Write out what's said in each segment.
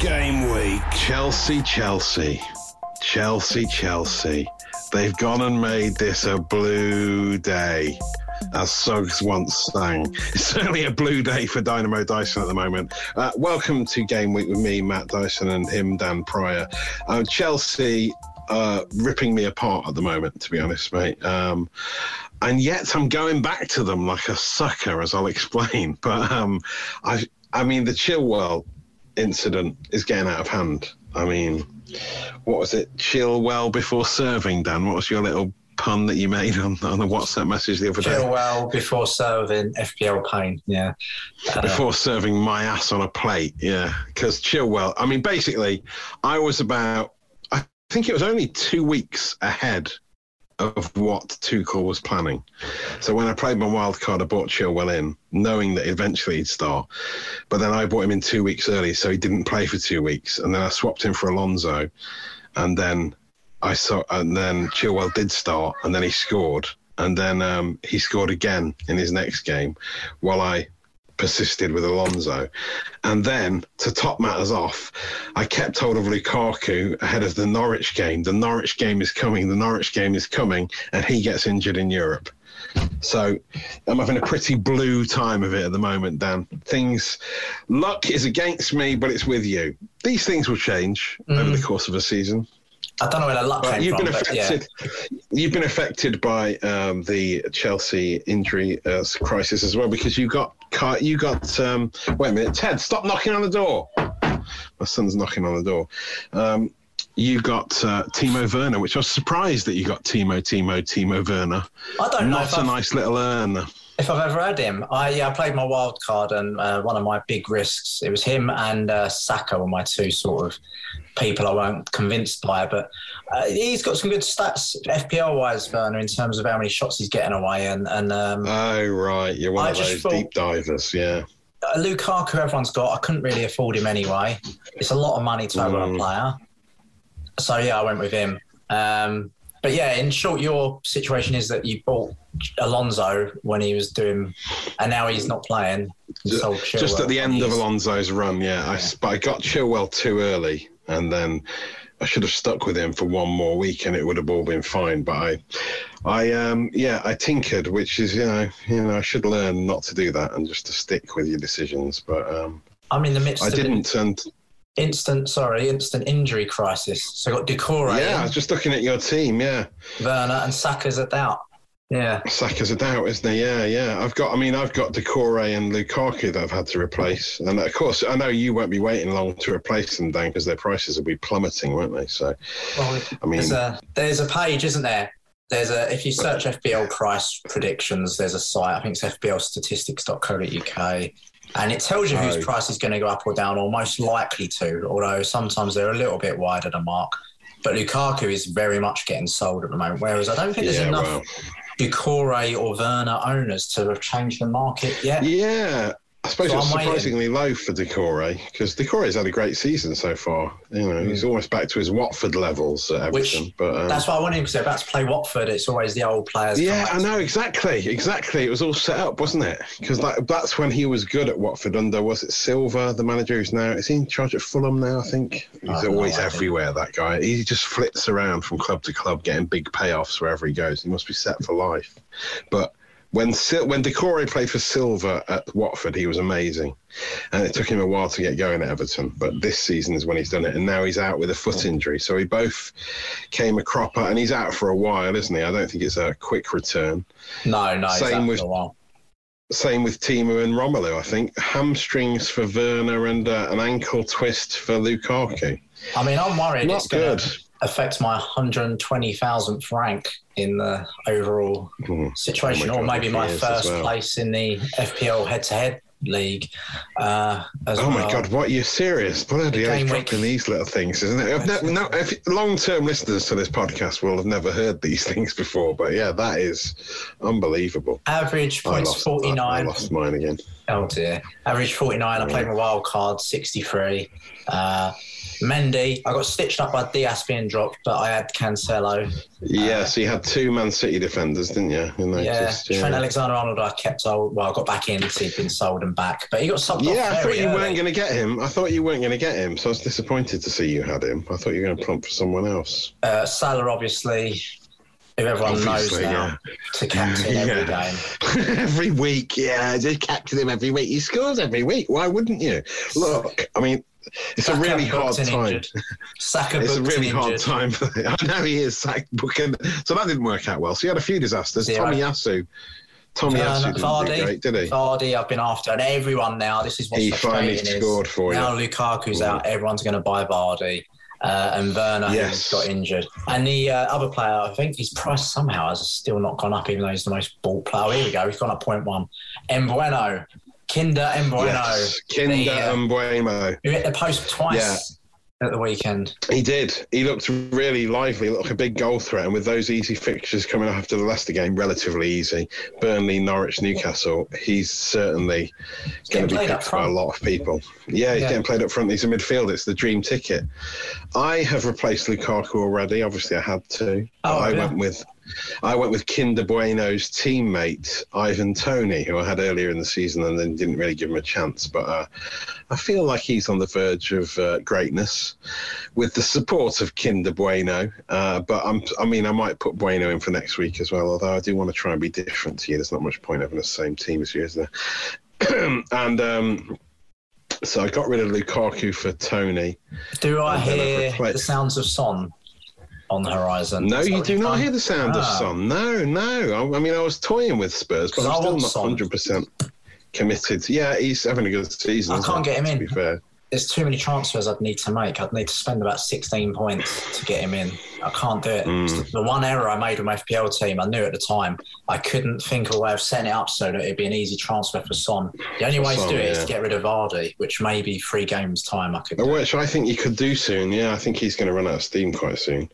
Game week. Chelsea, Chelsea. Chelsea, Chelsea. They've gone and made this a blue day. As Suggs once sang. It's certainly a blue day for Dynamo Dyson at the moment. Uh, welcome to Game Week with me, Matt Dyson, and him, Dan Pryor. Uh, Chelsea uh, ripping me apart at the moment, to be honest, mate. Um, and yet I'm going back to them like a sucker, as I'll explain. But um, I, I mean, the Chilwell incident is getting out of hand. I mean, what was it? Chill well before serving, Dan. What was your little pun that you made on, on the WhatsApp message the other day? Chill well before serving FPL pain. Yeah. Uh, Before serving my ass on a plate, yeah. Because chill well. I mean, basically, I was about, I think it was only two weeks ahead of what Tuchel was planning. So when I played my wild card, I bought Chilwell in, knowing that eventually he'd start. But then I bought him in two weeks early, so he didn't play for two weeks. And then I swapped him for Alonso, and then I saw, and then Chilwell did start, and then he scored, and then um, he scored again in his next game, while I persisted with Alonso. And then to top matters off, I kept hold of Lukaku ahead of the Norwich game. The Norwich game is coming, the Norwich game is coming, and he gets injured in Europe. So I'm having a pretty blue time of it at the moment, Dan. Things, luck is against me, but it's with you. These things will change over mm. the course of a season. I don't know where the luck came you've from, been but yeah. affected. You've been affected by um, the Chelsea injury uh, crisis as well because you got you got. Um, wait a minute, Ted, stop knocking on the door. My son's knocking on the door. Um, you got uh, Timo Werner, which I was surprised that you got Timo, Timo, Timo Werner. I don't know Not a I've- nice little earner. If I've ever had him, I yeah, I played my wild card and uh, one of my big risks. It was him and uh, Saka were my two sort of people I weren't convinced by. But uh, he's got some good stats FPL wise, Werner, in terms of how many shots he's getting away. And and um, Oh right, you're one I of those thought- deep divers, yeah. uh, Lukaku, everyone's got. I couldn't really afford him anyway. It's a lot of money to have on a player. So yeah, I went with him. Um, but yeah, in short, your situation is that you bought Alonso when he was doing, and now he's not playing. Just at the end of Alonso's run, yeah. I, but I got Chilwell too early, and then I should have stuck with him for one more week, and it would have all been fine. But I, I, um, yeah, I tinkered, which is, you know, you know, I should learn not to do that and just to stick with your decisions. But um, I'm in the midst I didn't, and instant, sorry, instant injury crisis. So I got Doucouré, yeah, I was just looking at your team, yeah. Werner, and Saka's at doubt. Yeah. Saka's a doubt, isn't he? Yeah, yeah. I've got. I mean, I've got Doucouré and Lukaku that I've had to replace, and of course, I know you won't be waiting long to replace them, Dan, because their prices will be plummeting, won't they? So, Well, I mean, there's a there's a page, isn't there? There's a if you search FPL price predictions, there's a site. I think it's fplstatistics.co.uk, and it tells you whose Oh. price is going to go up or down, or most likely to. Although sometimes they're a little bit wider than mark. But Lukaku is very much getting sold at the moment. Whereas I don't think there's Yeah, enough well. Doucouré or Werner owners to have changed the market yet. Yeah. I suppose So it's I'm waiting. surprisingly low for Doucouré because Doucouré's had a great season so far. You know, he's almost back to his Watford levels at Hmm. Which Everton. but um, that's why I want him because they're about to play Watford. It's always the old players. yeah, I know exactly, exactly. It was all set up, wasn't it? Because that, that's when he was good at Watford under was it Silva, the manager who's now is he in charge at Fulham now? I think he's no always everywhere. That guy, he just flits around from club to club, getting big payoffs wherever he goes. He must be set for life. But when when Doucouré played for Silva at Watford, he was amazing, and it took him a while to get going at Everton. But this season is when he's done it, and now he's out with a foot injury. So he both came a cropper, and he's out for a while, isn't he? I don't think it's a quick return. No, no. Same with-. Same with Timo and Romelu, I think. Hamstrings for Werner and uh, an ankle twist for Lukaku. I mean, I'm worried Not it's good. to affect my 120,000th rank in the overall Hmm. situation, Oh or maybe my he is as first well. place in the FPL head-to-head league. Uh, as Oh my well. God, what? You're serious? Bloody hell, he's week. dropping these little things, isn't it? I've ne- no, if long term listeners to this podcast will have never heard these things before, but yeah, that is unbelievable. Average I points lost, I 49. lost mine again. Oh dear. Average 49. I played my wild card 63. Uh, Mendy. I got stitched up by Dias being dropped, but I had Cancelo. Yeah, so you had two Man City defenders, didn't you? I Yeah, noticed, Trent Alexander Arnold. I kept sold. Well, I got back in. So he'd been sold and back, but he got subbed Yeah, I thought you early. weren't going to get him. I thought you weren't going to get him, so I was disappointed to see you had him. I thought you were going to plump for someone else. Uh, Salah, obviously, who everyone Obviously, knows now, to captain every game. every week, yeah, just captain him every week. He scores every week. Why wouldn't you? Look, I mean, it's Saka a really hard time. Saka It's a really hard injured. time. I know he is sacked booking, so that didn't work out well. So he had a few disasters. Zero. Tomiyasu, Tommy Yasu didn't great, did he? Vardy, I've been after, and everyone now. This is what's He finally scored for you. now Lukaku's out. Everyone's going to buy Vardy, uh, and Werner Yes. has got injured. And the uh, other player, I think his price somehow has still not gone up, even though he's the most bought player. Here we go. He's gone up point one. Mbeumo, Kinder Embueno, Yes, Kinder The, uh, and Bueno. who hit the post twice at the weekend. He did. He looked really lively, looked like a big goal threat. And with those easy fixtures coming after the Leicester game, relatively easy Burnley, Norwich, Newcastle, he's certainly going to be picked by a lot of people. Yeah, he's Yeah. getting played up front. He's a midfield. It's the dream ticket. I have replaced Lukaku already. Obviously, I had to. Oh, I yeah. went with. I went with Kinder Bueno's teammate Ivan Toney, who I had earlier in the season, and then didn't really give him a chance. But uh, I feel like he's on the verge of uh, greatness with the support of Kinder Bueno. Uh, but I'm, I mean, I might put Bueno in for next week as well. Although I do want to try and be different to you. There's not much point having the same team as you, is there? and um, so I got rid of Lukaku for Toney. Do I And then I've hear replaced- the sounds of Son on the horizon? No, you do not done? hear the sound of Ah. Son. No, no. I, I mean, I was toying with Spurs, but I'm still not 100 percent committed. Yeah, he's having a good season. I can't get him in. to. Be fair. There's too many transfers I'd need to make. I'd need to spend about 16 points to get him in. I can't do it. Mm. The one error I made with my FPL team, I knew at the time, I couldn't think of a way of setting it up so that it'd be an easy transfer for Son. The only way Son, to do it is yeah. to get rid of Vardy, which may be three games' time I could do. Which I think you could do soon. Yeah, I think he's going to run out of steam quite soon.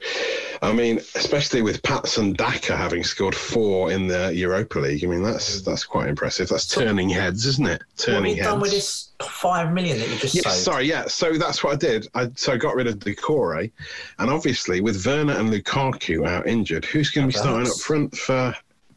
I mean, especially with Patson Daka having scored four in the Europa League. I mean, that's that's quite impressive. That's turning heads, isn't it? What have Turning you heads. done with this five million that you just Yes, saved? Sorry, yeah. So that's what I did. I so I got rid of Doucouré, and obviously with Werner and Lukaku out injured, who's going to be starting up front for?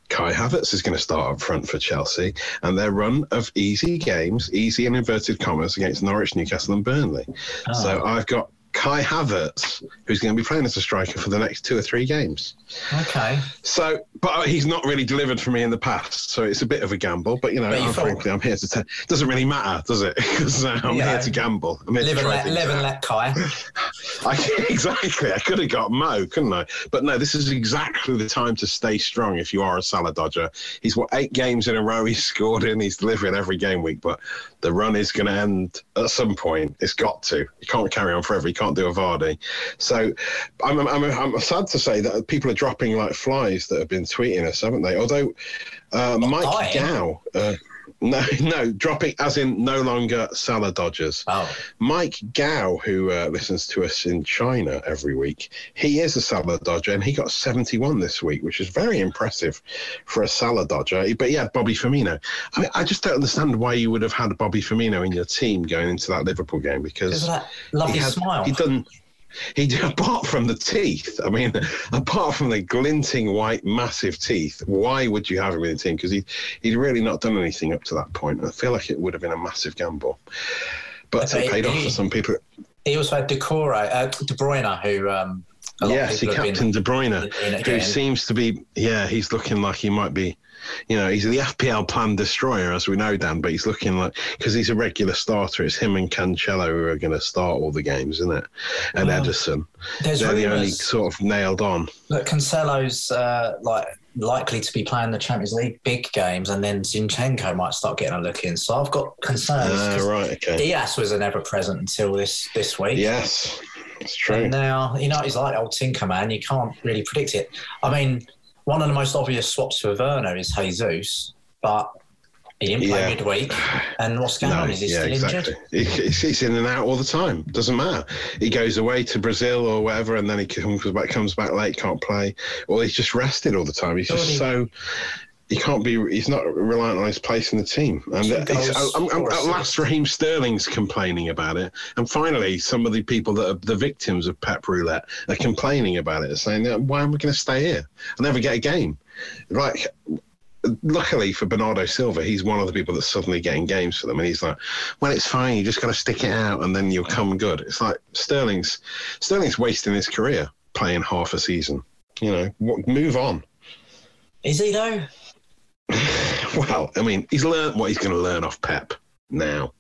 Kai Havertz is going to start up front for Chelsea, and their run of easy games, easy in inverted commas, against Norwich, Newcastle, and Burnley. Ah. So I've got Kai Havertz, who's going to be playing as a striker for the next two or three games. Okay. So, but he's not really delivered for me in the past, so it's a bit of a gamble. But you know, I'm, frankly, I'm here to. T- doesn't really matter, does it? Because uh, I'm Yeah. here to gamble. I'm here Live to and, let, live and let Kai. I, exactly. I could have got Mo, couldn't I? But no, this is exactly the time to stay strong if you are a Salah Dodger. He's what eight games in a row he's scored in. He's delivering every game week, but the run is going to end at some point. It's got to. You can't carry on forever. You can't do a Vardy. So I'm, I'm, I'm sad to say that people are dropping like flies that have been tweeting us, haven't they? Although uh, Mike. Gow. Uh, no, no, dropping as in no longer Salah Dodgers. Oh, Mike Gao, who uh, listens to us in China every week, he is a Salah Dodger and he got 71 this week, which is very impressive for a Salah Dodger. But yeah, Bobby Firmino. I mean, I just don't understand why you would have had Bobby Firmino in your team going into that Liverpool game because that lovely he had, smile. He done. He apart from the teeth. I mean, apart from the glinting white, massive teeth. Why would you have him in the team? Because he he'd really not done anything up to that point. I feel like it would have been a massive gamble, but it paid off he- for some people. He also had Decore, uh, De Bruyne, who um, a lot of Yes, he captain been De Bruyne, who seems to be. Yeah, he's looking like he might be. You know, he's the FPL plan destroyer, as we know, Dan. But he's looking like because he's a regular starter. It's him and Cancelo who are going to start all the games, isn't it? And Well, Ederson. There's They're the only sort of nailed on. that Cancelo's uh, like likely to be playing the Champions League big games, and then Zinchenko might start getting a look in. So I've got concerns. 'cause right, okay. Dias was an ever present until this this week. Yes, it's true. And now, you know, he's like old Tinker Man. You can't really predict it. I mean, one of the most obvious swaps for Werner is Jesus, but he didn't play Yeah. midweek. And what's going on? Is he still injured? He, he's, in and out all the time. Doesn't matter. He goes away to Brazil or whatever, and then he comes back, comes back late, can't play, or he's just rested all the time. He's just so. He can't be. He's not reliant on his place in the team. And Two it's- goals, I'm, I'm, at last, Raheem Sterling's complaining about it, and finally, some of the people that are the victims of Pep Roulette are complaining about it, saying, "Why am I going to stay here? I'll never get a game." Like luckily for Bernardo Silva, he's one of the people that's suddenly getting games for them, and he's like, "Well, it's fine. You just got to stick it out, and then you'll come good." It's like Sterling's Sterling's wasting his career playing half a season. You know, move on. Is he though? Well, I mean, he's learned what he's going to learn off Pep now.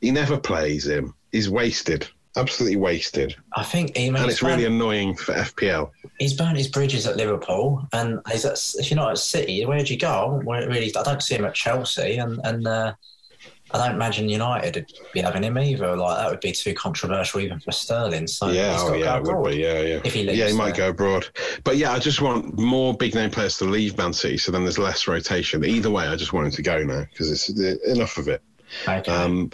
He never plays him. He's wasted, absolutely wasted, I think he. and he's it's really annoying for FPL. he's burnt his bridges at Liverpool, and he's at, if you're not at City, where'd you go? Where really, I don't see him at Chelsea, and and uh, I don't imagine United would be having him either. Like that would be too controversial even for Sterling. So yeah, oh yeah, go it would be. Yeah, yeah. If he leaves yeah, he might go abroad. But yeah, I just want more big name players to leave Man City, so then there's less rotation. Either way, I just want him to go now because it's enough of it. Okay. Um,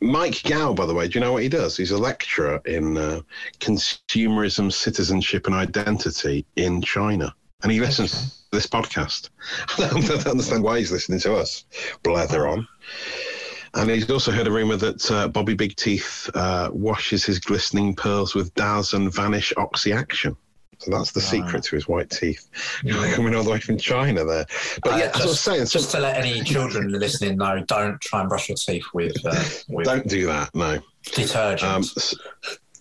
Mike Gow, by the way, do you know what he does? He's a lecturer in uh, consumerism, citizenship, and identity in China, and he listens to this podcast. I don't understand why he's listening to us. Blather on. And he's also heard a rumor that uh, Bobby Big Teeth uh, washes his glistening pearls with Daz and Vanish Oxy Action. So that's the secret to his white teeth. Coming all the way from China there. But Uh, yeah, as I was just, saying, so just to let any children listening know, don't try and brush your teeth with uh, with don't do that, no. detergent. Um, s-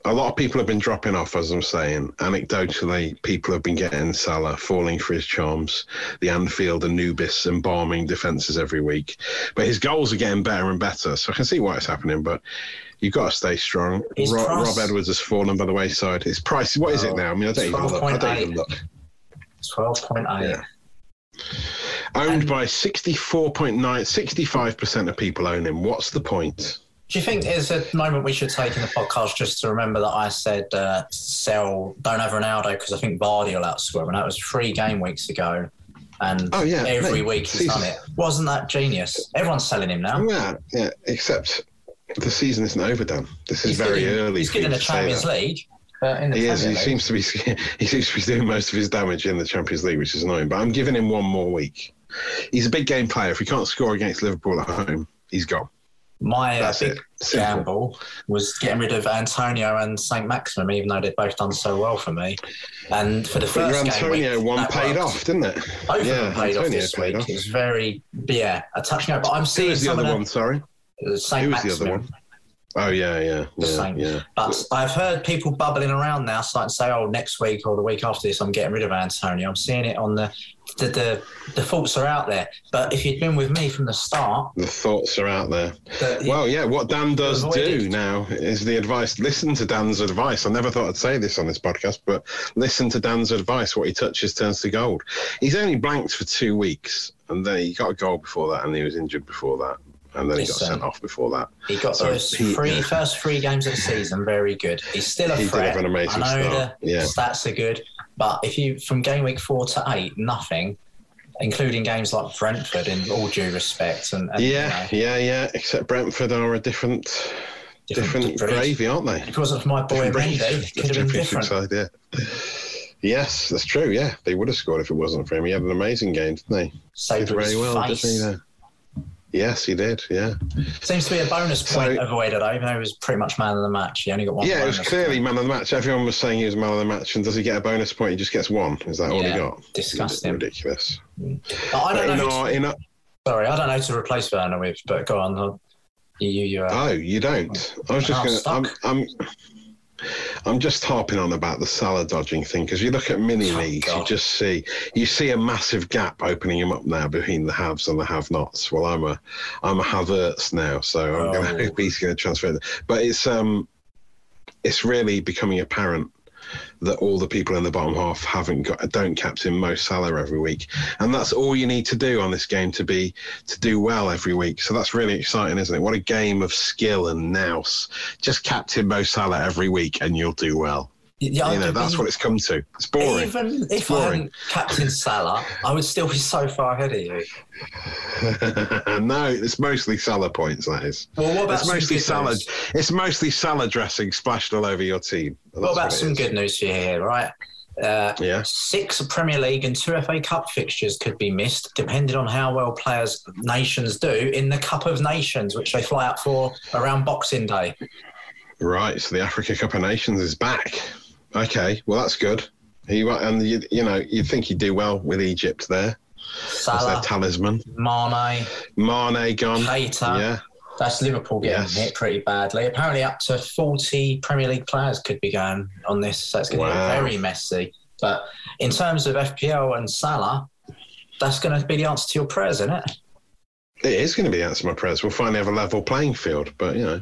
a lot of people have been dropping off, as I'm saying. Anecdotally, people have been getting Salah falling for his charms, the Anfield, Anubis, embalming defences every week. But his goals are getting better and better, so I can see why it's happening. But you've got to stay strong. His Rob, Edwards has fallen by the wayside. His price, what is it Oh, now? I mean, I don't even look. I don't 12.8. even look. Twelve point eight. Yeah. Owned by 64.9, 65% of people own him. What's the point? Do you think there's a moment we should take in the podcast just to remember that I said uh, sell, don't have Ronaldo because I think Vardy will outscore him, and that was three game weeks ago, and Oh, yeah, every mate, week he's done it. Wasn't that genius? Everyone's selling him now. Yeah, yeah, except the season isn't over, overdone. This is He's very good in- early. He's good in the Champions. League. But in the He is. He League, seems to be. He seems to be doing most of his damage in the Champions League, which is annoying. But I'm giving him one more week. He's a big game player. If he can't score against Liverpool at home, he's gone. My uh, big gamble was getting rid of Antonio and Saint-Maximin, even though they've both done so well for me. And for the first your game Antonio week, one paid worked. off, didn't it? Both yeah, paid off this paid week. off. It was very, yeah, a touching out. But I'm Who seeing was the some other of one? Sorry, Saint who was the other one? Oh yeah, yeah, The yeah, same. yeah. But I've heard people bubbling around now, starting to say, "Oh, next week or the week after this, I'm getting rid of Antonio." I'm seeing it on the the the, the thoughts are out there. But if you'd been with me from the start, The thoughts are out there. the, Well, yeah, what Dan does do now is the advice. Listen to Dan's advice. I never thought I'd say this on this podcast, but listen to Dan's advice. What he touches turns to gold. He's only blanked for two weeks, and then he got a goal before that, and he was injured before that, and then he got sent off before that. He got So those he- three first three games of the season very good. He's still a He did threat. have an amazing I know start, the yeah. stats are good, but if you from game week four to eight, nothing. including games like Brentford, in all due respect. And, and Yeah, you know, yeah, yeah. Except Brentford are a different, different, breed. gravy, aren't they? Because it my boy. Mendy, it could have been different. side, yeah. Yes, that's true. Yeah, they would have scored if it wasn't for him. He had an amazing game, didn't he? Saved did very well, face. didn't he? There? Yes, he did. Yeah, Seems to be a bonus point So- avoided, even though he was pretty much man of the match. He only got one. yeah. It was clearly point. man of the match. Everyone was saying he was man of the match, and does he get a bonus point? He just gets one. Is that all he got? disgusting. Ridiculous. But I don't But know. our, to- our, sorry, I don't know to replace Werner with, but go on. You, you, you. Uh, oh, you don't. I was just going. to. I'm. I'm I'm just harping on about the Salah dodging thing because you look at mini Oh, leagues, you just see you see a massive gap opening him up now between the haves and the have-nots. Well, I'm a I'm a Havertz now, so I'm going Oh. to hope he's going to transfer. But it's um it's really becoming apparent that all the people in the bottom half haven't got don't captain Mo Salah every week, and that's all you need to do on this game to be to do well every week. So that's really exciting, isn't it? What a game of skill and nous. Just captain Mo Salah every week, and you'll do well. Yeah, you know, that's what it's come to. It's boring. Even if It's I boring. hadn't captain Salah, I would still be so far ahead of you. no, it's mostly Salah points. That is. Well, what about It's mostly news? It's mostly salad dressing splashed all over your team. What That's about it some is. good news for you here, right? Uh, Yeah. Six Premier League and two FA Cup fixtures could be missed, depending on how well players, nations do in the Cup of Nations, which they fly out for around Boxing Day. Right, so the Africa Cup of Nations is back. Okay, well that's good. He and you, you know you'd think he'd do well with Egypt there as their Salah, talisman. Mane, Mane gone. Keita. Yeah, That's Liverpool getting Yes. hit pretty badly. Apparently, up to 40 Premier League players could be going on this, so it's going to Wow. get very messy. But in terms of FPL and Salah, that's going to be the answer to your prayers, isn't it? it is going to be the answer to my prayers. We'll finally have a level playing field, but you know.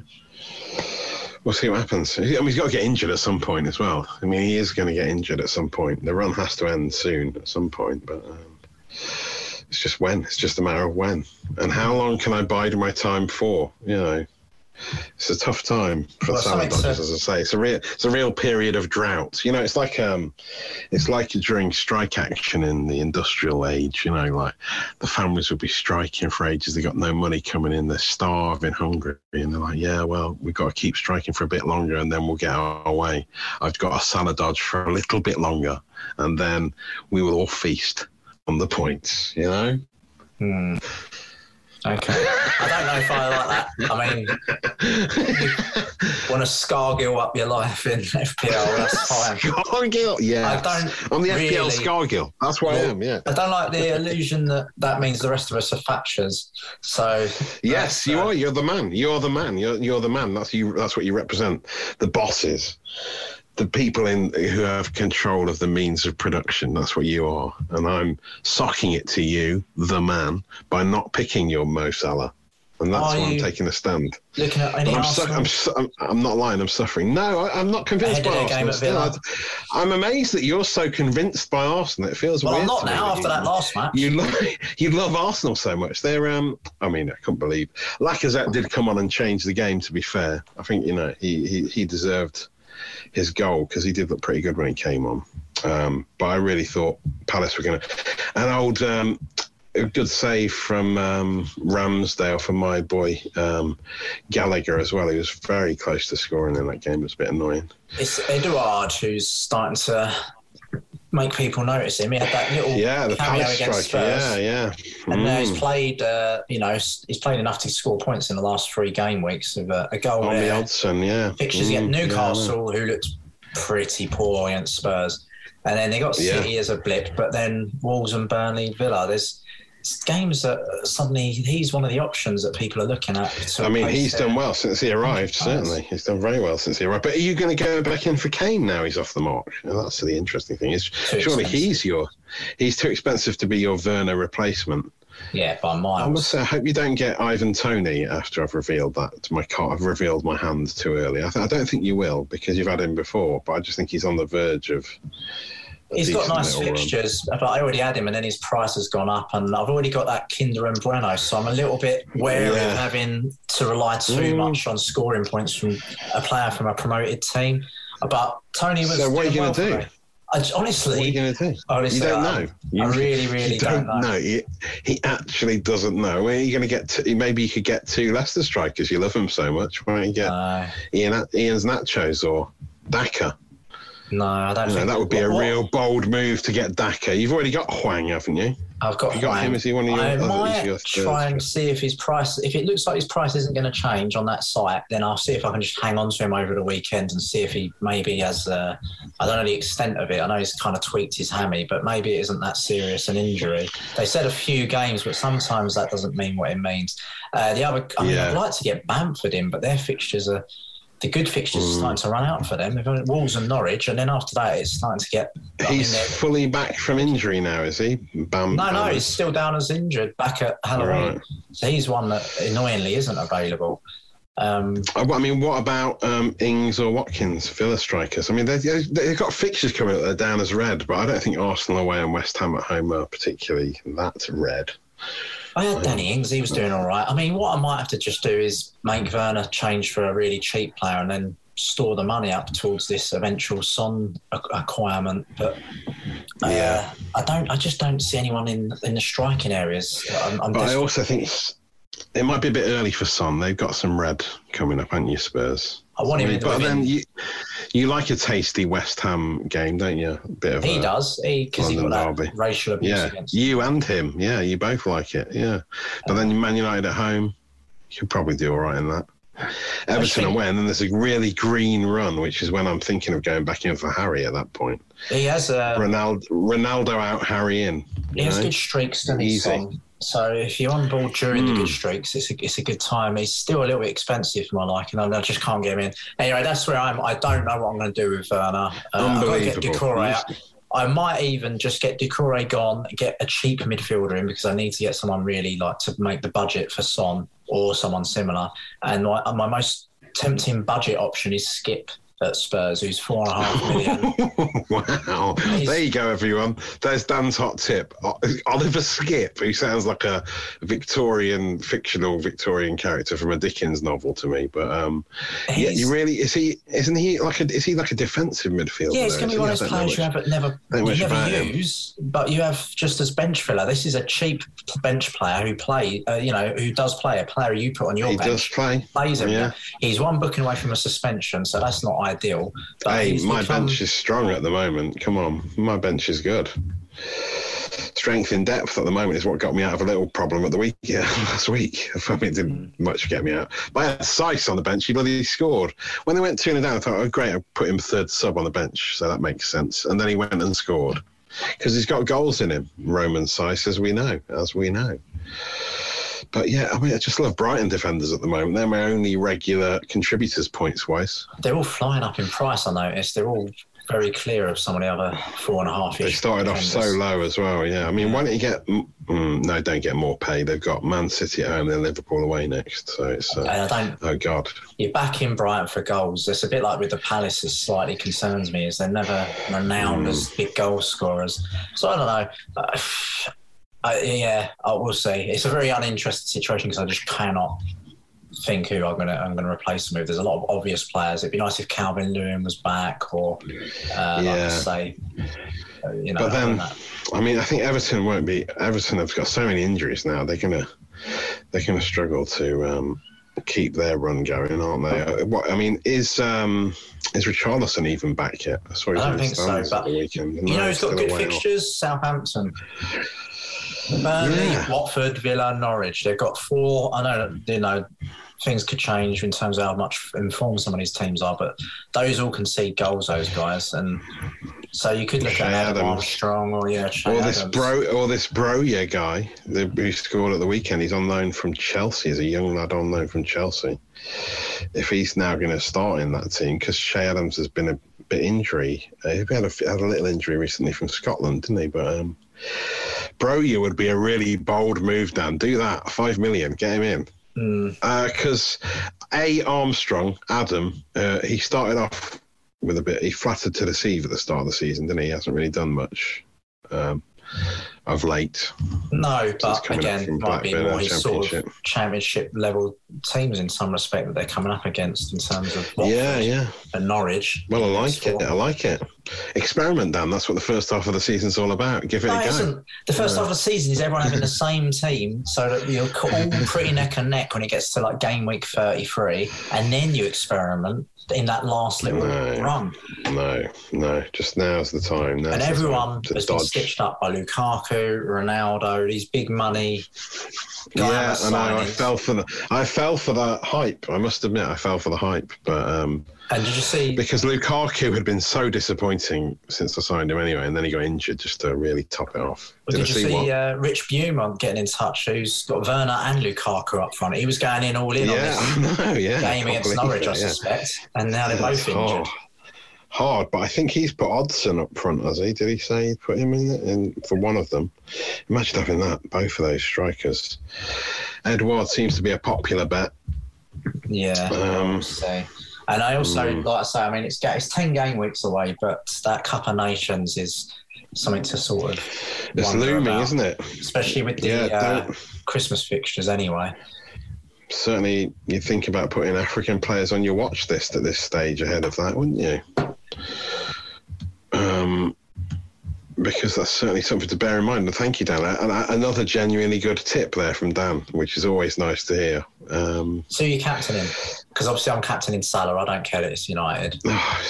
We'll see what happens. I mean, he's got to get injured at some point as well. I mean, he is going to get injured at some point. The run has to end soon at some point, but um, it's just when. It's just a matter of when. And how long can I bide my time for? You know, it's a tough time for Well, the salad something to- dodgers, as I say. It's a real, it's a real period of drought. You know, it's like um, it's like during strike action in the industrial age. You know, like the families would be striking for ages. They got no money coming in. They're starving, hungry, and they're like, "Yeah, well, we've got to keep striking for a bit longer, and then we'll get our way. I've got a salad dodge for a little bit longer, and then we will all feast on the points." You know. Hmm. Okay. I don't know if I like that. I mean, want to Scargill up your life in FPL, that's fine. Scargill, yeah. I don't I'm the FPL really- Scargill. That's what I am. Yeah. I don't like the illusion that that means the rest of us are Thatchers. So Yes, you uh, are. You're the man. You're the man. You're you're the man. That's you. That's what you represent. The bosses, the people in who have control of the means of production. That's what you are. And I'm socking it to you, the man, by not picking your Mo Salah. And that's Are why I'm taking a stand. Looking at any I'm, su- I'm, su- I'm, I'm not lying. I'm suffering. No, I, I'm not convinced by Arsenal. Still. I- I'm amazed that you're so convinced by Arsenal. It feels well, weird. I'm not now after you- that last match. you love you love Arsenal so much. They're um I mean, I couldn't believe Lacazette did come on and change the game to be fair. I think, you know, he he, he deserved his goal because he did look pretty good when he came on. Um, but I really thought Palace were going to. An old um, a good save from um, Ramsdale from my boy um, Gallagher as well. He was very close to scoring in that game. It was a bit annoying. It's Edouard who's starting to make people notice him. He had that little Yeah, the cameo against. Spurs. Yeah, yeah. And now he's Mm. played, uh, you know, he's played enough to score points in the last three game weeks with a, a goal On the. Odsonne, yeah. Fixtures Mm, against yeah, Newcastle, who looked pretty poor against Spurs. And then they got Yeah. City as a blip, but then Wolves and Burnley, Villa. There's games that suddenly he's one of the options that people are looking at. I mean, he's done well since he arrived. Certainly, he's done very well since he arrived. But are you going to go back in for Kane now? He's off the mark. And that's the interesting thing. Is surely expensive. he's your he's too expensive to be your Werner replacement. Yeah, by I must miles. say, I hope you don't get Ivan Toney after I've revealed that to my car. I've revealed my hand too early. I, th- I don't think you will because you've had him before. But I just think he's on the verge of. He's got nice run. fixtures, but I already had him, and then his price has gone up, and I've already got that Kinder and Breno, so I'm a little bit wary Yeah. of having to rely too Mm. much on scoring points from a player from a promoted team. But Toney was. So what are you gonna well do? for me. I j- honestly, What are you going to do? honestly, you don't I- know. You, I really, really you don't know. He, he actually doesn't know. Where are you going to get? To, maybe you could get two Leicester strikers. You love them so much. Why don't you get No, Ian, Ian's Nachos or Daka? No, I don't think that would be a what- real bold move to get Daka. You've already got Hwang, haven't you? I've got, You got Hwang. him, is he one of your- I might your try and see if his price. If it looks like his price isn't going to change on that site, then I'll see if I can just hang on to him over the weekend and see if he maybe has. Uh, I don't know the extent of it. I know he's kind of tweaked his hammy, but maybe it isn't that serious an injury. They said a few games, but sometimes that doesn't mean what it means. Uh, the other, I mean, Yeah. I'd like to get Bamford in, but their fixtures are. The good fixtures Mm. are starting to run out for them. They've got Wolves and Norwich, and then after that, it's starting to get. He's fully back from injury now, is he? Bam. no, no, he's still down as injured back at Halloween. Right. So he's one that annoyingly isn't available. Um, Uh, I mean, what about um, Ings or Watkins, Villa strikers? I mean, they, they- they've got fixtures coming up that are down as red, but I don't think Arsenal away and West Ham at home are particularly that red. I had Danny Ings, he was doing all right. I mean, what I might have to just do is make Werner change for a really cheap player and then store the money up towards this eventual Son ac- acquirement. But uh, Yeah. I don't. I just don't see anyone in in the striking areas. I'm, I'm But I also think it might be a bit early for Son. They've got some red coming up, haven't you, Spurs? I want him in But within- then you, you like a tasty West Ham game, don't you? A bit of he does. He because he got that derby. racial abuse Yeah, against. you and him. Yeah, you both like it. Yeah, but then um, Man United at home, you could probably do all right in that. Everton away, and then there's a really green run, which is when I'm thinking of going back in for Harry at that point. He has a. Ronaldo, Ronaldo out, Harry in. He you has good streaks, doesn't he. Son? So if you're on board during the Mm. good streaks, it's a, it's a good time. He's still a little bit expensive for my liking. I just can't get him in. Anyway, that's where I'm. I don't know what I'm going to do with Werner. Uh, I've got to get Unbelievable. Doucouré You out. I might even just get Doucouré gone, get a cheap midfielder in because I need to get someone really like to make the budget for Son or someone similar. And my, my most tempting budget option is Skip at Spurs, who's four and a half million. wow. He's- There you go, everyone. There's Dan's hot tip. Oliver Skip, who sounds like a Victorian, fictional Victorian character from a Dickens novel to me. But um, yeah, you really is he? Isn't he like a? Is he like a defensive midfielder? Yeah, it's going to be one of those players you have never, you never about him. use, but you have just as bench filler. This is a cheap bench player who play, uh, you know, who does play a player you put on your He bench. does play. Plays him. Yeah. He's one booking away from a suspension, so that's not ideal. Hey, my become- bench is strong at the moment. Come on, my bench is good. Strength in depth at the moment is what got me out of a little problem at the week yeah, last week. I mean, it didn't much get me out. But I had Saïss on the bench. He bloody scored. When they went 2 0 down, I thought, oh, great, I put him third sub on the bench. So that makes sense. And then he went and scored because he's got goals in him, Romain Saïss, as we know, as we know. But yeah, I mean, I just love Brighton defenders at the moment. They're my only regular contributors points wise. They're all flying up in price. I noticed they're all very clear of some of the other four and a half. They started off so low as well. Yeah, I mean, why don't you get? mm, Mm, no, don't get more pay. They've got Man City at home, then Liverpool away next. So it's. Uh, I don't. oh God. You're back in Brighton for goals. It's a bit like with the Palace. It slightly concerns me, is they're never renowned as big goal scorers. So I don't know. Uh, I, yeah, I will say It's a very uninteresting situation because I just cannot think who I'm gonna I'm gonna replace them with. There's a lot of obvious players. It'd be nice if Calvert-Lewin was back, or uh, like Yeah. I say, uh, you know. But then. I mean, I think Everton won't be. Everton have got so many injuries now. They're gonna, they're gonna struggle to um, keep their run going, aren't they? Uh, What I mean is, um, is Richarlison even back yet? I saw I don't think so, but the weekend. You know, he's got good off. fixtures. Southampton, Burnley, Yeah. Watford, Villa, Norwich. They've got four. I know, you know, things could change in terms of how much informed some of these teams are, but those all concede goals. Those guys, and so you could look Shea at Adam Strong or yeah, Shea Or this Adams. bro, or this Broja guy who scored at the weekend. He's on loan from Chelsea. He's a young lad on loan from Chelsea. If he's now going to start in that team, because Che Adams has been a bit injury. Uh, he had a, had a little injury recently from Scotland, didn't he? But um, Broja would be a really bold move. Dan, do that. Five million, get him in. Mm, Because a Armstrong, Adam, uh, he started off with a bit. He flattered to deceive at the start of the season, didn't he? He hasn't really done much um, of late. no, but again, might be more his sort of championship level teams in some respect that they're coming up against in terms of Watford Yeah, yeah. and Norwich. Well, I like it. I like it. Experiment, Dan. That's what the first half of the season's all about. Give it No, a go. The first half of the season is everyone having the same team, so that you're all pretty neck and neck when it gets to like game week 33, and then you experiment in that last little No. run. No, no. Just now's the time. Now's And everyone time has been dodge. stitched up by Lukaku, Ronaldo, these big money. Yeah, I know. I fell for the. I fell for the hype. I must admit, I fell for the hype. But um, And did you see? because Lukaku had been so disappointing since I signed him anyway, and then he got injured just to really top it off. Did, I you see, what? uh, Rich Beaumont getting in touch? Who's got Werner and Lukaku up front? He was going in all in on this know. Yeah, game against Norwich, I yeah, yeah. suspect. And now they're both injured. hard. Hard, but I think he's put Odsonne up front, has he? Did he say he put him in, in for one of them? Imagine having that, both of those strikers. Edouard seems to be a popular bet. Yeah. Um, I would say. And I also, Hmm. like I say, I mean, it's it's ten game weeks away, but that Cup of Nations is something to sort of. It's looming, about, isn't it? Especially with the Yeah, uh, Christmas fixtures, anyway. Certainly, you think about putting African players on your watch list at this stage ahead of that, wouldn't you? Um, because that's certainly something to bear in mind. And thank you, Dan. And another genuinely good tip there from Dan, which is always nice to hear. Um, So you captaining? Because obviously I'm captain in Salah. I don't care that it's United. oh,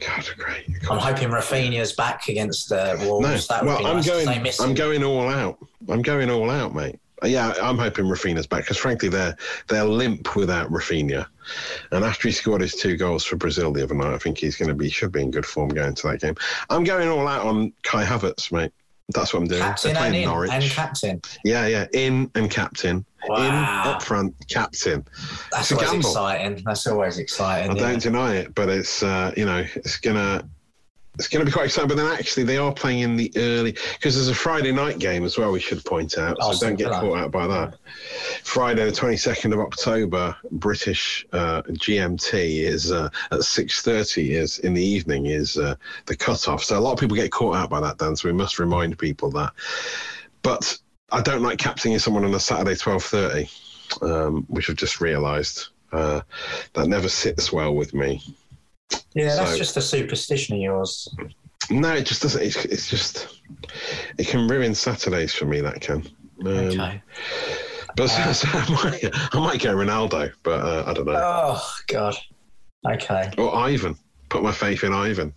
God, great. I'm hoping Raphinha's back against uh, Wolves. No, that well, I'm nice going. I'm going all out. I'm going all out, mate. Uh, Yeah, I'm hoping Raphinha's back because, frankly, they're they're limp without Raphinha. And after he scored his two goals for Brazil the other night, I think he's going to be should be in good form going to that game. I'm going all out on Kai Havertz, mate. That's what I'm doing. Captain They're and playing in Norwich. and captain. yeah, yeah, in and captain, in Wow. up front, captain. That's It's a always gamble. exciting. That's always exciting. I yeah. don't deny it, but it's uh, you know it's gonna it's gonna be quite exciting. But then actually they are playing in the early because there's a Friday night game as well. We should point out, so Arsenal don't get caught out by that. Friday the 22nd of October, British uh, GMT is uh, at 6:30 is in the evening is uh, the cut-off. So a lot of people get caught out by that, Dan. So we must remind people that. But I don't like captaining someone on a Saturday 12:30, um, which I've just realised. Uh, that never sits well with me. Yeah, that's So- just a superstition of yours. No, it just doesn't. It's, it's just it can ruin Saturdays for me. That can. Um, Okay. But so, so I, might, I might go Ronaldo, but uh, I don't know. Oh God. Okay. Or Ivan. Put my faith in Ivan.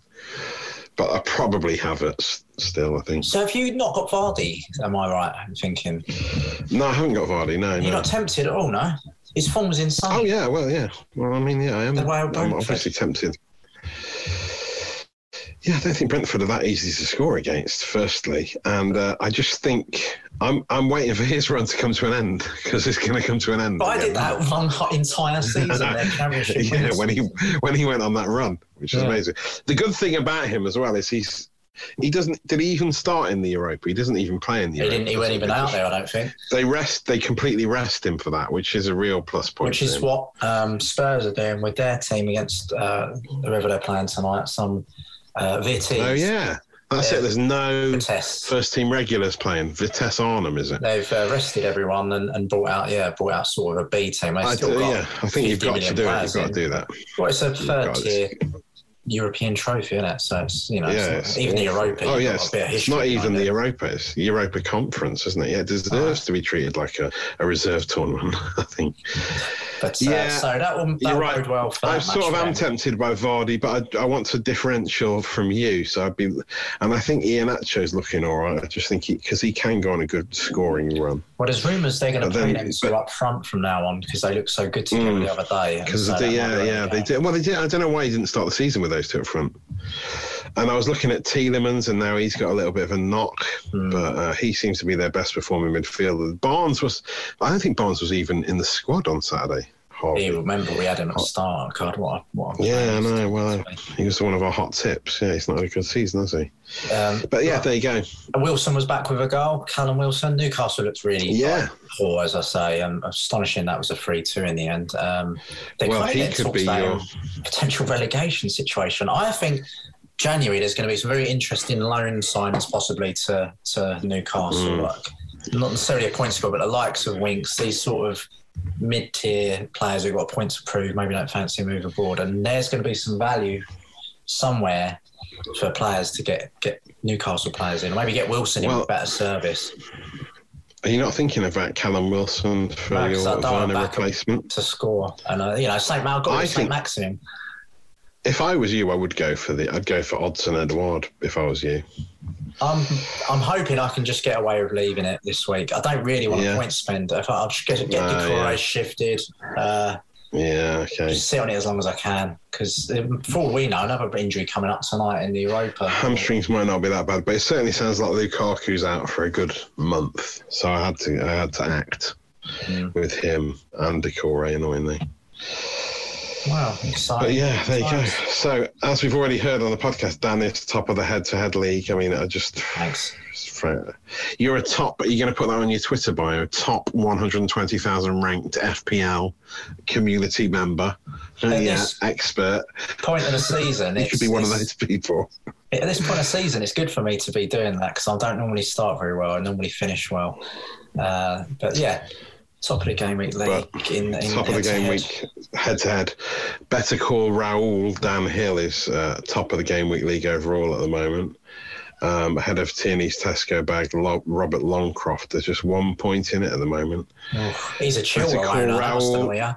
But I probably have it still. I think. So have you not got Vardy? Am I right? I'm thinking No, I haven't got Vardy. No, you're no. not tempted at all. No, his form was insane. Oh yeah, well yeah. Well, I mean yeah, I am. The I'm obviously tempted. Yeah, I don't think Brentford are that easy to score against. Firstly, and uh, I just think I'm I'm waiting for his run to come to an end because it's going to come to an end. But I did that one entire season. Championship yeah, when he when he went on that run, which is Yeah. amazing. The good thing about him as well is he's he doesn't did he even start in the Europa? He doesn't even play in the He Europa. didn't. He wasn't even out there. I don't think. They rest. They completely rest him for that, which is a real plus point. Which is him. what um, Spurs are doing with their team against uh, whoever they're playing tonight. Some uh, VT. Oh yeah, that's Yeah. it. There's no Vitesse. first team regulars playing. Vitesse Arnhem, is it? They've uh, rested everyone and, and brought out, yeah, brought out sort of a B team. I still do- got yeah, I think you've got to do it. You've got to do that. Well, it's a third tier European trophy, isn't it? So it's you know, it's not- even the. Europa. Oh yeah, it's, a bit of it's not even the it. Europa. It's the Europa Conference, isn't it? Yeah, it deserves to be treated like a, a reserve tournament. I think. But uh, Yeah, so that You're that right. bode well for I sort of am tempted by Vardy, but I, I want to differential from you. So I'd be, and I think Iheanacho's looking all right. I just think because he, can go on a good scoring run. Well, there's rumours they're going to play them two up front from now on because they look so good together Mm. the other day. Because so yeah, yeah, they did. Well, they did. I don't know why he didn't start the season with those two up front. And I was looking at Tielemans, and now he's got a little bit of a knock, Hmm. but uh, he seems to be their best performing midfielder. Barnes was, I don't think Barnes was even in the squad on Saturday. Hardly. You remember we had him at the start. God, what? a- What? Yeah, I know. Well, he was one of our hot tips. Yeah, he's not had a good season, has he? Um, But yeah, there you go. Wilson was back with a goal. Callum Wilson. Newcastle looks really Yeah. poor, as I say. Um, astonishing that was a three-two in the end. Um, they Well, he could be your- potential relegation situation. I think January there's going to be some very interesting loan signings possibly to to Newcastle. Mm. Like, not necessarily a point score, but the likes of Winks, these sort of mid-tier players who've got points to prove, maybe don't fancy a move abroad, and there's going to be some value somewhere for players to get get Newcastle players in. or Maybe get Wilson in Well- with better service Are you not thinking about Callum Wilson for No, your Werner replacement? to score. And uh, you know, Saint Mal got think- Maximin. If I was you, I would go for the. I'd go for Odsonne Edouard if I was you. I'm I'm hoping I can just get away with leaving it this week. I don't really want Yeah. a point spender. If I'll just get get No, Doucouré yeah. shifted, uh, Yeah. Okay. just sit on it as long as I can. Because for all we know, another injury coming up tonight in the Europa. Hamstrings might not be that bad, but it certainly sounds like Lukaku's out for a good month. So I had to. I had to act Mm. with him and Doucouré annoyingly. Wow, exciting. But yeah, there you go. So as we've already heard on the podcast, Dan is top of the head-to-head league. I mean, I just. Thanks. You're a top. you're you going to put that on your Twitter bio? Top 120,000 ranked FPL community member. Yeah, expert. Point of the season, You could be one of those people. At this point of season, it's good for me to be doing that because I don't normally start very well. I normally finish well. Uh, but yeah, top of the game week league in, in top of the game head-to-head. week, head to head. Better call Raul Dan Hill is uh, top of the game week league overall at the moment. Um, ahead of Tierney's Tesco bag, Lo- Robert Longcroft. There's just one point in it at the moment. Oof, he's a chill Better call owner, Raul.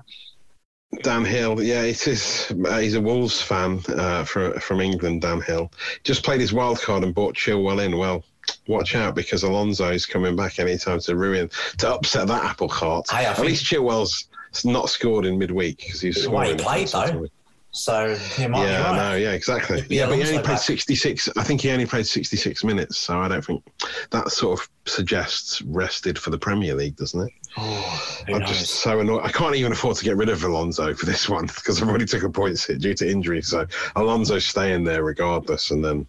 Dan Hill, yeah, it is. Uh, he's a Wolves fan uh, from from England. Dan Hill just played his wild card and bought Chilwell in. Well, watch out because Alonso's coming back anytime to ruin to upset that apple cart. Hey, At least Chilwell's not scored in midweek because he's Well, he played, though. So he might Yeah, right. know. Yeah, exactly. Yeah, but he Alonso only played back. 66. I think he only played 66 minutes, so I don't think that sort of suggests rested for the Premier League, doesn't it? Oh, I'm knows? just so annoyed. I can't even afford to get rid of Alonso for this one because I've already took a points hit due to injury. So Alonso's staying there regardless, and then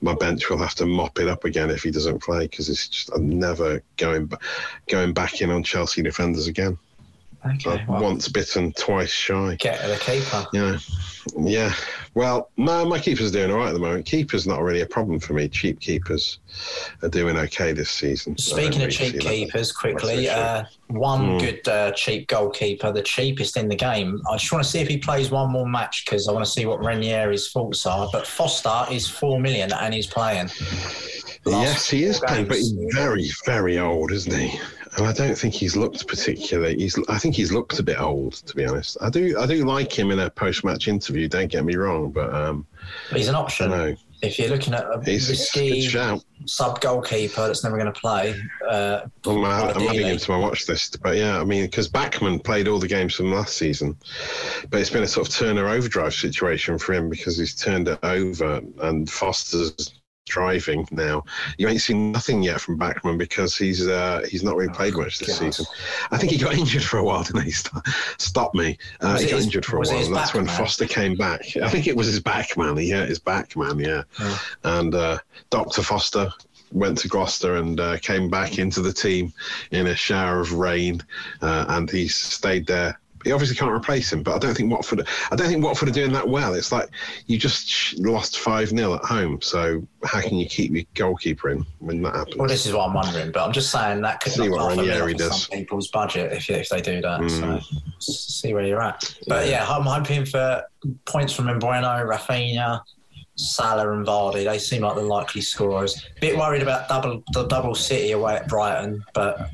my bench will have to mop it up again if he doesn't play because it's just I'm never going ba- going back in on Chelsea defenders again. Okay, well, Once bitten, twice shy. get the keeper. Yeah, yeah. Well, no, my keeper's doing all right at the moment. Keeper's not really a problem for me. Cheap keepers are doing okay this season. Speaking of cheap keepers, quickly, uh, one Hmm. good uh, cheap goalkeeper, the cheapest in the game. I just want to see if he plays one more match because I want to see what Ranieri's thoughts are. But Foster is four million and he's playing. Last Yes, he is playing, but he's very, very old, isn't he? And I don't think he's looked particularly. He's. I think he's looked a bit old, to be honest. I do. I do like him in a post-match interview. Don't get me wrong, but um, He's an option. If you're looking at a He's risky shout. sub goalkeeper that's never going to play, uh, I'm, I'm adding him to my watch list. But yeah, I mean, because Bachmann played all the games from last season, but it's been a sort of Turner overdrive situation for him because he's turned it over and Foster's driving now. You ain't seen nothing yet from Bachmann because he's uh, he's not really played much this God. season. I think he got injured for a while, didn't he? Stop, stop me. Uh, he got his- injured for a while. That's when man? Foster came back. I think it was his back man. Yeah, his back man. Yeah, and uh, Doctor Foster went to Gloucester and uh, came back into the team in a shower of rain, uh, and he stayed there. He obviously can't replace him, but I don't think Watford. I don't think Watford are doing that well. It's like you just lost five 0 at home, so how can you keep your goalkeeper in when that happens? well, this is what I'm wondering. But I'm just saying that could See what Ranieri does. some people's budget if, if they do that. Mm. So see where you're at. But yeah, I'm hoping for points from Mbeumo, Raphinha, Salah, and Vardy. They seem like the likely scorers. Bit worried about double the double City away at Brighton, but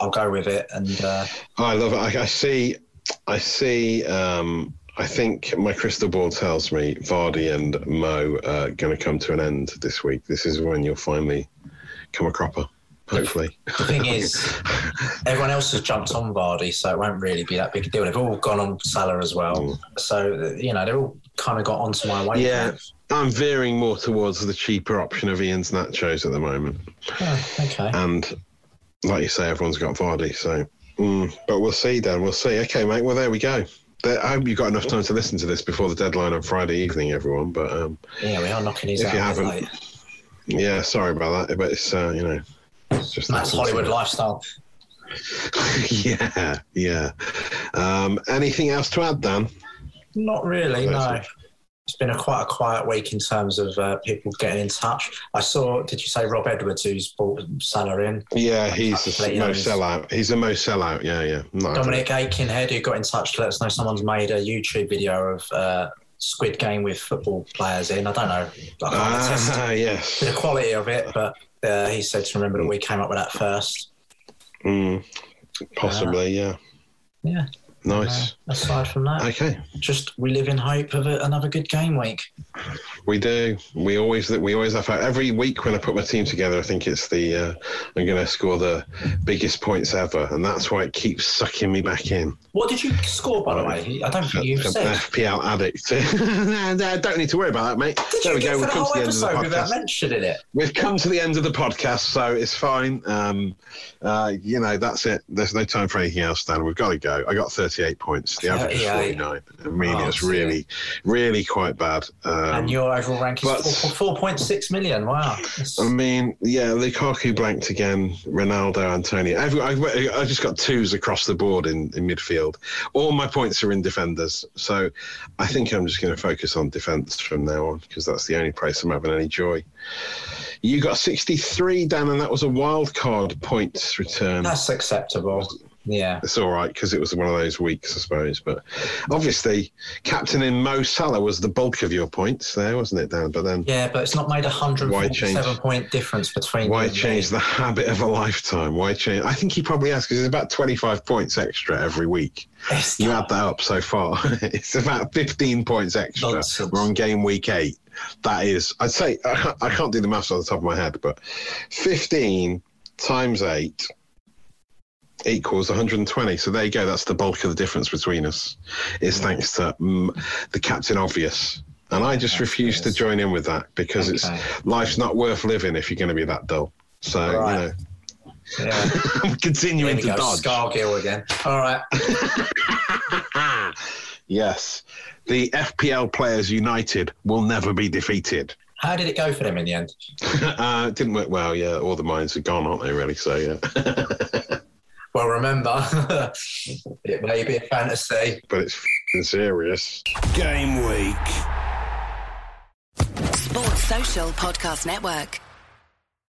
I'll go with it. And uh, I love it. I, I see. I see. Um, I think my crystal ball tells me Vardy and Mo are going to come to an end this week. This is when you'll finally come a cropper. Hopefully. the thing is, everyone else has jumped on Vardy, so it won't really be that big a deal. They've all gone on Salah as well, so you know they're all kind of got onto my way. Yeah, I'm veering more towards the cheaper option of Iheanacho's at the moment. Oh, okay. And like you say, everyone's got Vardy. So, mm, but we'll see, Dan. We'll see. Okay, mate. Well, there we go. There, I hope you got enough time to listen to this before the deadline on Friday evening, everyone. But um, Yeah, we are knocking his If out you haven't, late. yeah, sorry about that. But it's uh, you know, it's just That's happens. Hollywood lifestyle. yeah, yeah. Um, anything else to add, Dan? Not really, no. it. It's been a quite a quiet week in terms of uh, people getting in touch. I saw, did you say Rob Edwards, who's brought Salah in? Yeah, he's the most sellout. He's the most sellout. Yeah, yeah. No, Dominic Aikenhead, who got in touch to let us know someone's made a YouTube video of uh, Squid Game with football players in. I don't know. I Ah, yes. the quality of it, but uh, he said to remember that we came up with that first. Mm, possibly, yeah. Yeah. Nice. Aside from that, Okay. just we live in hope of a, another good game week. We do. We always we always have every week when I put my team together. I think it's the uh, I'm going to score the biggest points ever, and that's why it keeps sucking me back in. What did you score, by the way? I don't think you I'm an said. FPL addict. and, uh, don't need to worry about that, mate. Did there we go. We've come to the end of the podcast. mentioning it? We've come to the end of the podcast, so it's fine. Um, uh, you know, that's it. There's no time for anything else, Dan. We've got to go. I got 38 points. The average is 49. I mean, Oh, it's really, really quite bad. Um, and your overall rank is but- four- 4.6 million. Wow. That's- I mean, yeah, Lukaku blanked again. Ronaldo, Antonio. Every, I, I just got twos across the board in, in midfield. All my points are in defenders. So I think I'm just going to focus on defence from now on because that's the only place I'm having any joy. You got 63, Dan, and that was a wild card points return. That's acceptable. Yeah. It's all right because it was one of those weeks, I suppose. But obviously, captain in Mo Salah was the bulk of your points there, wasn't it, Dan? But then Yeah, but it's not made a change? 147 point difference between Why you and me. change the habit of a lifetime? Why change? I think he probably has because it's about 25 points extra every week. It's You add that up so far, it's about 15 points extra. Nonsense. We're on game week eight. That is, I'd say, I can't, do the maths on the top of my head, but 15 times eight equals 120. So there you go. That's the bulk of the difference between us. Is thanks to mm, the captain obvious. And I just refuse to join in with that because Okay. it's life's not worth living if you're going to be that dull. So Right. you know, Yeah. I'm continuing to go. dodge. Scargill again. All right. yes, the FPL Players United will never be defeated. How did it go for them in the end? uh, it didn't work well. Yeah, all the mines are gone, aren't they? Really? So yeah, Well, remember, it may be a fantasy. but it's f***ing serious. Game week. Sports Social Podcast Network.